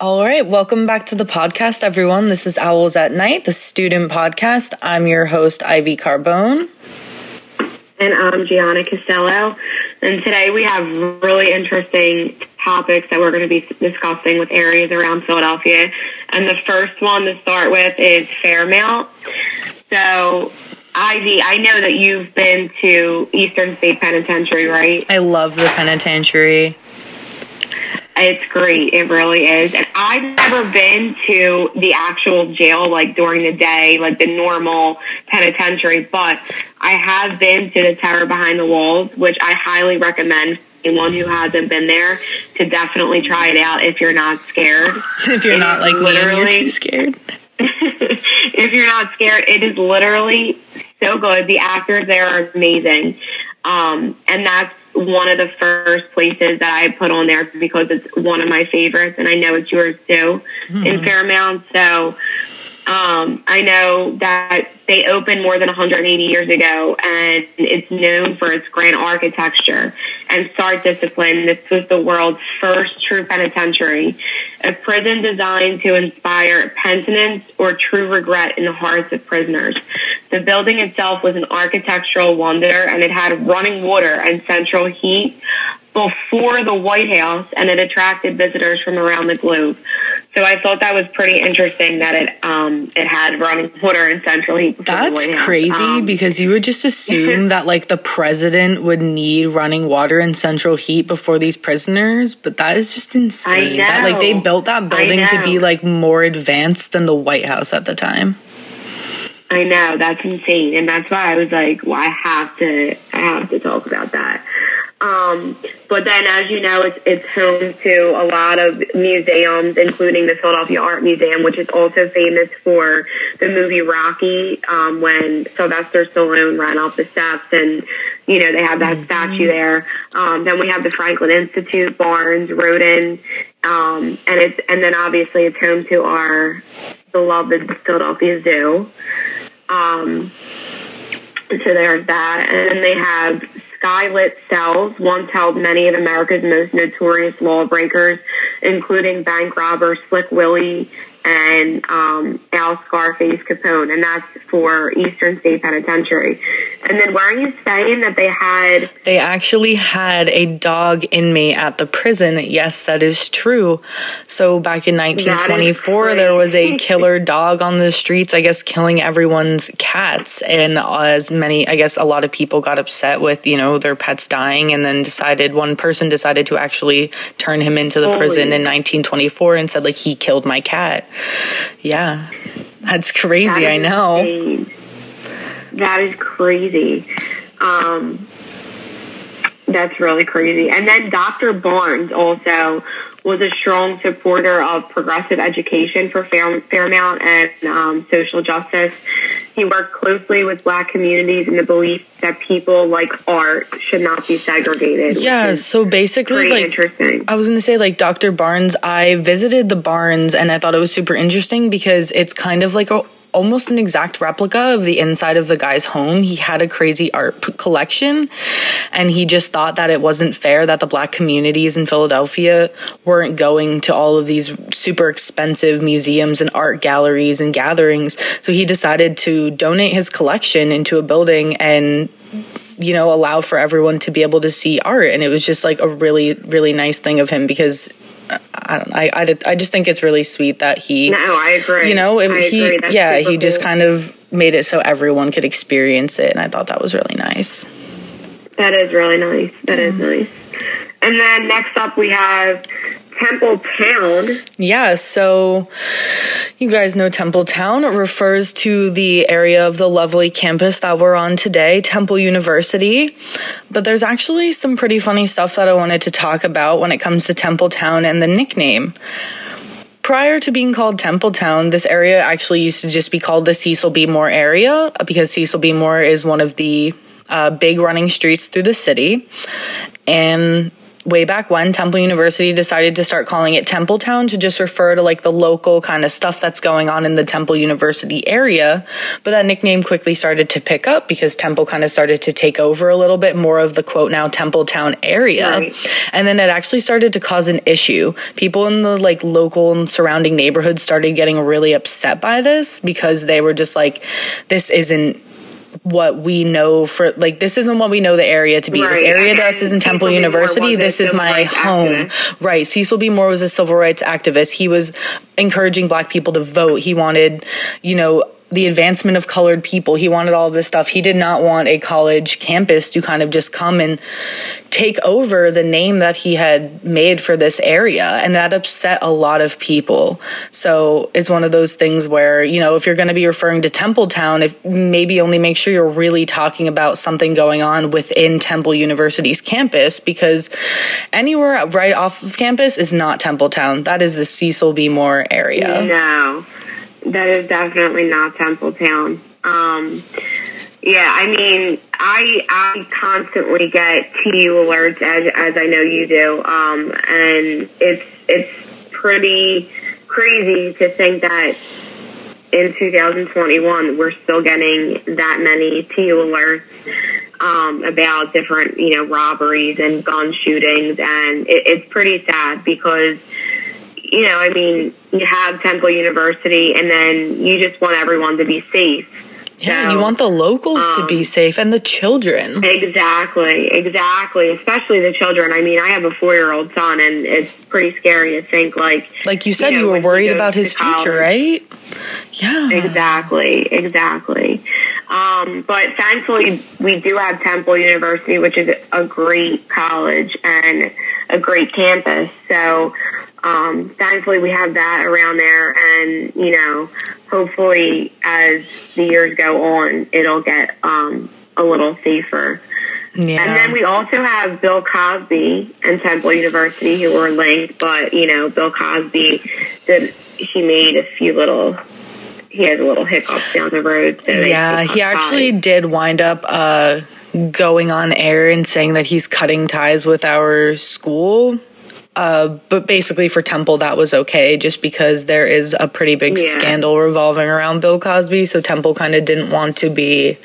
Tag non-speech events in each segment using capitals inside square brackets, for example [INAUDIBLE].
All right, welcome back to the podcast, everyone. This is Owls at Night, the student podcast. I'm your host, Ivy Carbone. And I'm Gianna Costello. And today we have really interesting topics that we're going to be discussing with areas around Philadelphia. And the first one to start with is Fairmount. So, Ivy, I know that you've been to Eastern State Penitentiary, right? I love the penitentiary. It's great. It really is. And I've never been to the actual jail, like during the day, like the normal penitentiary, but I have been to the Terror Behind the Walls, which I highly recommend anyone who hasn't been there to definitely try it out if you're not scared. [LAUGHS] if you're it not like me and you're too scared. [LAUGHS] if you're not scared, it is literally so good. The actors there are amazing. Um, and that's one of the first places that I put on there because it's one of my favorites, and I know it's yours too mm-hmm. in Fairmount. So um, I know that they opened more than 180 years ago, and it's known for its grand architecture and SART discipline. This was the world's first true penitentiary, a prison designed to inspire penitence or true regret in the hearts of prisoners. The building itself was an architectural wonder, and it had running water and central heat before the White House, and it attracted visitors from around the globe. So I thought that was pretty interesting that it um, it had running water and central heat. That's crazy um, because you would just assume that like the president would need running water and central heat before these prisoners, but that is just insane. That like they built that building to be like more advanced than the White House at the time. I know that's insane, and that's why I was like, "Well, I have to, I have to talk about that." Um, but then, as you know, it's, it's home to a lot of museums, including the Philadelphia Art Museum, which is also famous for the movie Rocky, um, when Sylvester Stallone ran up the steps and, you know, they have that mm-hmm. statue there. Um, then we have the Franklin Institute, Barnes, Rodin, um, and it's, and then obviously it's home to our beloved Philadelphia Zoo. Um, so there's that. And then they have skylit cells once held many of America's most notorious lawbreakers, including bank robber Slick Willie and um, Al Scarface Capone, and that's for Eastern State Penitentiary. And then why are you saying that they had? They actually had a dog inmate at the prison. Yes, that is true. So back in 1924, there was a [LAUGHS] killer dog on the streets, I guess, killing everyone's cats. And as many, I guess, a lot of people got upset with, you know, their pets dying and then decided, one person decided to actually turn him into the Holy. prison in 1924 and said, like, he killed my cat. Yeah. That's crazy, that I know. Insane. That is crazy. Um, that's really crazy. And then Dr. Barnes also was a strong supporter of progressive education for Fairmount and um, social justice. He worked closely with black communities in the belief that people like art should not be segregated. Yeah, so basically, like, I was going to say, like, Dr. Barnes, I visited the Barnes and I thought it was super interesting because it's kind of like a almost an exact replica of the inside of the guy's home. He had a crazy art p- collection and he just thought that it wasn't fair that the black communities in Philadelphia weren't going to all of these super expensive museums and art galleries and gatherings. So he decided to donate his collection into a building and you know allow for everyone to be able to see art and it was just like a really really nice thing of him because I don't I, I, I just think it's really sweet that he No, I agree. You know, it, he yeah, he cool. just kind of made it so everyone could experience it and I thought that was really nice. That is really nice. That mm. is nice. And then next up we have Temple Town. Yeah, so you guys know Temple Town. It refers to the area of the lovely campus that we're on today, Temple University. But there's actually some pretty funny stuff that I wanted to talk about when it comes to Temple Town and the nickname. Prior to being called Temple Town, this area actually used to just be called the Cecil B. Moore area because Cecil B. Moore is one of the uh, big running streets through the city. And way back when Temple University decided to start calling it Templetown to just refer to like the local kind of stuff that's going on in the Temple University area. But that nickname quickly started to pick up because Temple kind of started to take over a little bit more of the quote now Templetown area. Right. And then it actually started to cause an issue. People in the like local and surrounding neighborhoods started getting really upset by this because they were just like, this isn't what we know for like this isn't what we know the area to be. Right. This area to us is in Temple University. This is my home. Activist. Right. Cecil B. Moore was a civil rights activist. He was encouraging black people to vote. He wanted, you know, the advancement of colored people. He wanted all this stuff. He did not want a college campus to kind of just come and take over the name that he had made for this area. And that upset a lot of people. So it's one of those things where, you know, if you're going to be referring to Templetown, if maybe only make sure you're really talking about something going on within Temple University's campus because anywhere right off of campus is not Templetown. That is the Cecil B. Moore area. No. That is definitely not Templetown. Um, yeah, I mean, I I constantly get TU alerts as as I know you do, um, and it's it's pretty crazy to think that in 2021 we're still getting that many TU alerts um, about different you know robberies and gun shootings, and it, it's pretty sad because you know, I mean, you have Temple University, and then you just want everyone to be safe. Yeah, so, you want the locals um, to be um, safe and the children. Exactly, exactly. Especially the children. I mean, I have a four-year-old son, and it's pretty scary to think like. Like you said, you, know, you were worried about his future, right? Yeah. Exactly, exactly. Um, but thankfully, we do have Temple University, which is a great college and a great campus. So um, thankfully we have that around there and you know hopefully as the years go on it'll get um, a little safer. Yeah. and then we also have bill cosby and temple university who were linked but you know bill cosby did he made a few little he had a little hiccups down the road so yeah he actually did wind up uh, going on air and saying that he's cutting ties with our school uh, but basically, for Temple, that was okay just because there is a pretty big yeah. scandal revolving around Bill Cosby. So Temple kind of didn't want to be,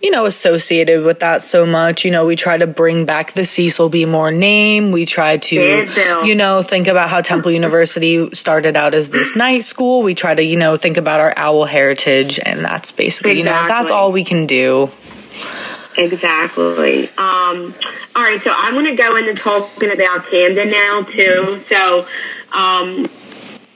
you know, associated with that so much. You know, we try to bring back the Cecil B. Moore name. We try to, you know, think about how Temple University started out as this night school. We try to, you know, think about our owl heritage. And that's basically, exactly. you know, that's all we can do. Exactly. Um, all right, so I'm going to go into talking about Camden now too. So, um,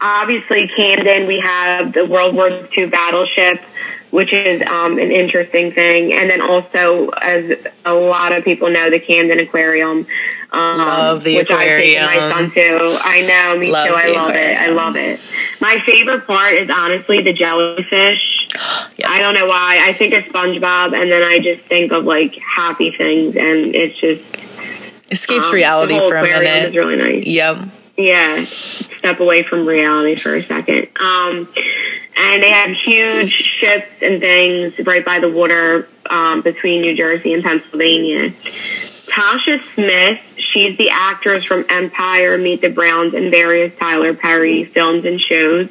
obviously, Camden, we have the World War II battleship, which is um, an interesting thing, and then also, as a lot of people know, the Camden Aquarium. Um, love the which aquarium. I take my son to. I know, me love too. I love aquarium. it. I love it. My favorite part is honestly the jellyfish [GASPS] yes. I don't know why. I think of SpongeBob, and then I just think of like happy things, and it's just escapes um, reality for a minute. Is really nice. Yep. Yeah, step away from reality for a second. Um, and they have huge ships and things right by the water um, between New Jersey and Pennsylvania. Tasha Smith She's the actress from Empire, Meet the Browns, and various Tyler Perry films and shows.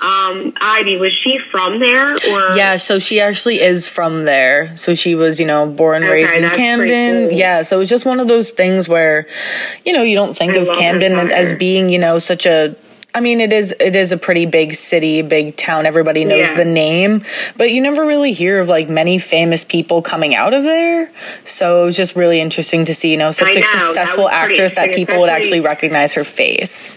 Um, Ivy, was she from there? Or yeah, so she actually is from there. So she was, you know, born okay, raised in Camden. Cool. Yeah, so it was just one of those things where, you know, you don't think I of Camden as being, you know, such a I mean, it is it is a pretty big city, big town. Everybody knows yeah. the name, but you never really hear of like many famous people coming out of there. So it was just really interesting to see, you know, such a successful actress that people would actually recognize her face.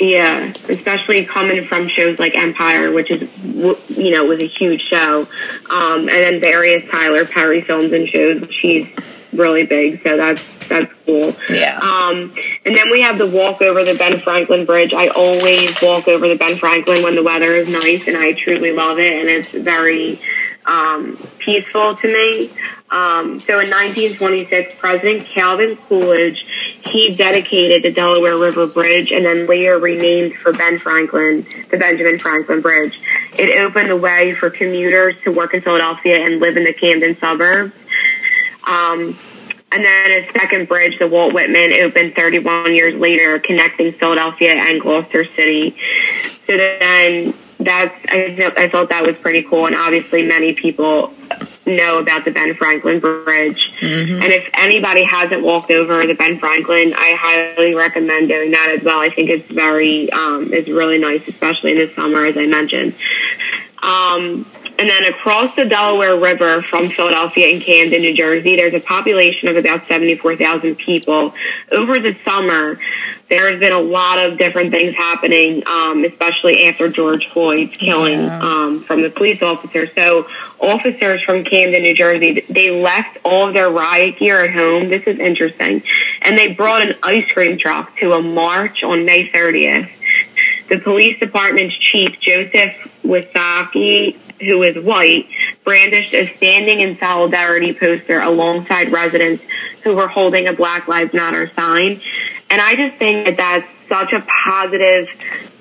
Yeah, especially coming from shows like Empire, which is you know was a huge show, um, and then various Tyler Perry films and shows. She's really big, so that's that's cool. Yeah. Um, and then we have the walk over the Ben Franklin Bridge. I always walk over the Ben Franklin when the weather is nice, and I truly love it, and it's very um, peaceful to me. Um, so in 1926, President Calvin Coolidge he dedicated the Delaware River Bridge, and then later renamed for Ben Franklin the Benjamin Franklin Bridge. It opened the way for commuters to work in Philadelphia and live in the Camden suburbs. Um, and then a second bridge, the Walt Whitman, opened 31 years later, connecting Philadelphia and Gloucester City. So then that's I, I thought that was pretty cool, and obviously many people know about the Ben Franklin Bridge. Mm-hmm. And if anybody hasn't walked over the Ben Franklin, I highly recommend doing that as well. I think it's very um, it's really nice, especially in the summer, as I mentioned. Um, and then across the Delaware River from Philadelphia and Camden, New Jersey, there's a population of about 74,000 people. Over the summer, there's been a lot of different things happening, um, especially after George Floyd's killing yeah. um, from the police officer. So officers from Camden, New Jersey, they left all of their riot gear at home. This is interesting. And they brought an ice cream truck to a march on May 30th. The police department's chief, Joseph Wysocki, who is white, brandished a standing in solidarity poster alongside residents who were holding a Black Lives Matter sign. And I just think that that's such a positive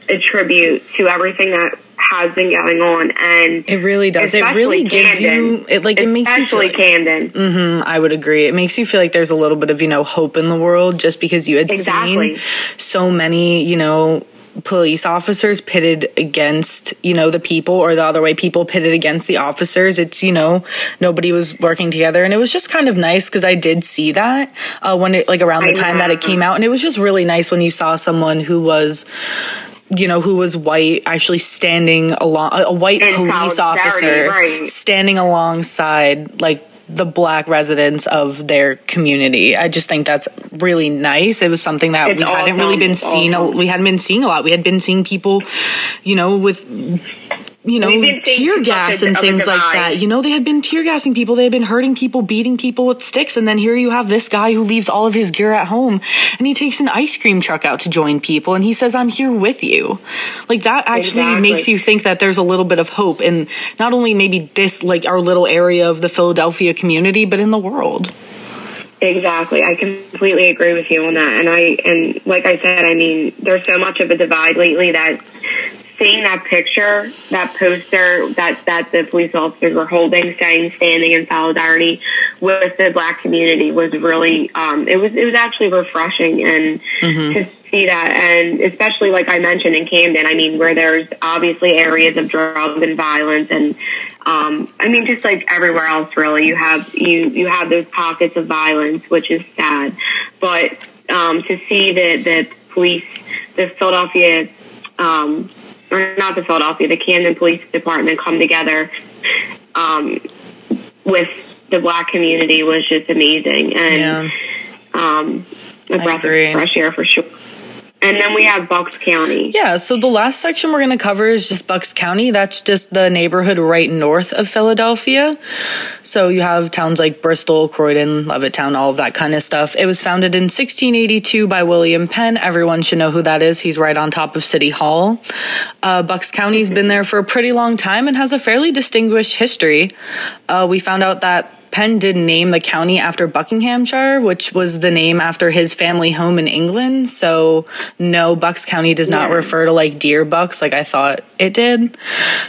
attribute to everything that has been going on. And it really does. It really gives Camden, you it like it makes you feel like, Camden. Mm-hmm, I would agree. It makes you feel like there's a little bit of you know hope in the world just because you had exactly. seen so many you know police officers pitted against you know the people or the other way people pitted against the officers. It's you know nobody was working together. And it was just kind of nice because i did see that uh, when it like around the time that it came out. And it was just really nice when you saw someone who was you know, who was white, actually standing along a white police officer right. standing alongside like the black residents of their community. I just think that's really nice. It was something that it's we hadn't really been seeing. We hadn't been seeing a lot. We had been seeing people, you know, with you know, tear gas and things like that. You know, they had been tear gassing people, they had been hurting people, beating people with sticks, and then here you have this guy who leaves all of his gear at home and he takes an ice cream truck out to join people and he says, I'm here with you. Like that actually exactly. makes you think that there's a little bit of hope in not only maybe this, like our little area of the Philadelphia community, but in the world. Exactly. I completely agree with you on that. And I, and like I said, I mean, there's so much of a divide lately that seeing that picture, that poster that, that the police officers were holding saying standing in solidarity with the black community was really, um, it was, it was actually refreshing and mm-hmm. to see that. And especially like I mentioned in Camden, I mean, where there's obviously areas of drugs and violence and, um, I mean, just like everywhere else, really, you have, you, you have those pockets of violence, which is sad. But, um, to see that, the police, the Philadelphia, um, or not the Philadelphia, the Camden Police Department come together um, with the black community was just amazing and yeah. um, a breath of fresh air for sure. And then we have Bucks County. Yeah, so the last section we're going to cover is just Bucks County. That's just the neighborhood right north of Philadelphia. So you have towns like Bristol, Croydon, Levittown, all of that kind of stuff. It was founded in 1682 by William Penn. Everyone should know who that is. He's right on top of City Hall. Uh, Bucks County's been there for a pretty long time and has a fairly distinguished history. Uh, we found out that Penn did name the county after Buckinghamshire, which was the name after his family home in England. So no, Bucks County does not yeah. refer to like deer bucks like I thought it did.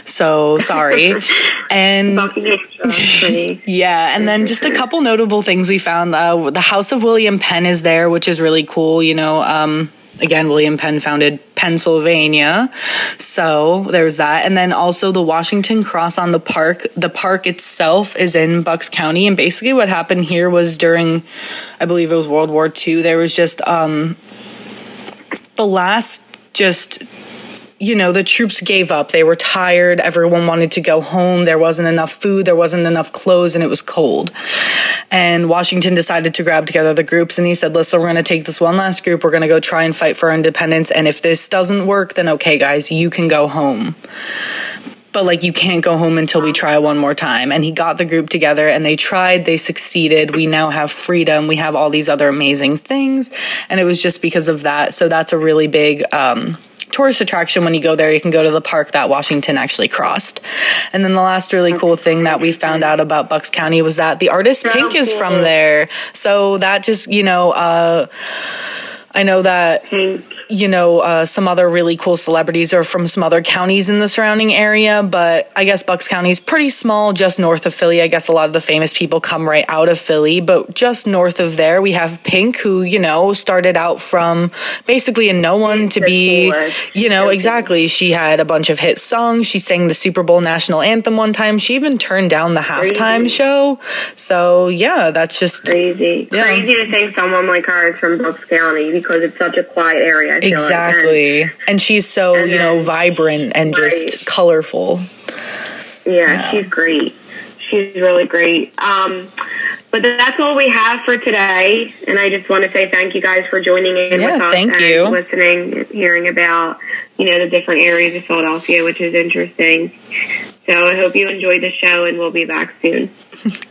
So sorry. [LAUGHS] and [LAUGHS] yeah, and then just a couple notable things we found. Uh, the House of William Penn is there, which is really cool. You know, um, again, William Penn founded Pennsylvania. So there's that. And then also the Washington Cross on the park. The park itself is in Bucks County. And basically what happened here was during, I believe it was World War II, there was just um, the last just you know, the troops gave up. They were tired. Everyone wanted to go home. There wasn't enough food. There wasn't enough clothes and it was cold. And Washington decided to grab together the groups and he said, listen, we're going to take this one last group. We're going to go try and fight for our independence. And if this doesn't work, then okay, guys, you can go home but like you can't go home until we try one more time. And he got the group together and they tried, they succeeded. We now have freedom. We have all these other amazing things. And it was just because of that. So that's a really big um, tourist attraction when you go there. You can go to the park that Washington actually crossed. And then the last really cool thing that we found out about Bucks County was that the artist Pink is from there. So that just, you know, uh, I know that. You know, uh, some other really cool celebrities are from some other counties in the surrounding area, but I guess Bucks County is pretty small, just north of Philly. I guess a lot of the famous people come right out of Philly, but just north of there, we have Pink, who, you know, started out from basically a no one to be, you know, exactly. She had a bunch of hit songs. She sang the Super Bowl national anthem one time. She even turned down the halftime show. So, yeah, that's just crazy. Yeah. Crazy to think someone like her is from Bucks County because it's such a quiet area. Exactly. And, and, she's so, and you know, vibrant and right. just colorful. Yeah, yeah, she's great. She's really great. Um, but that's all we have for today. And I just want to say thank you guys for joining in yeah, with us thank and you. listening, hearing about, you know, the different areas of Philadelphia, which is interesting. So I hope you enjoyed the show and we'll be back soon. [LAUGHS]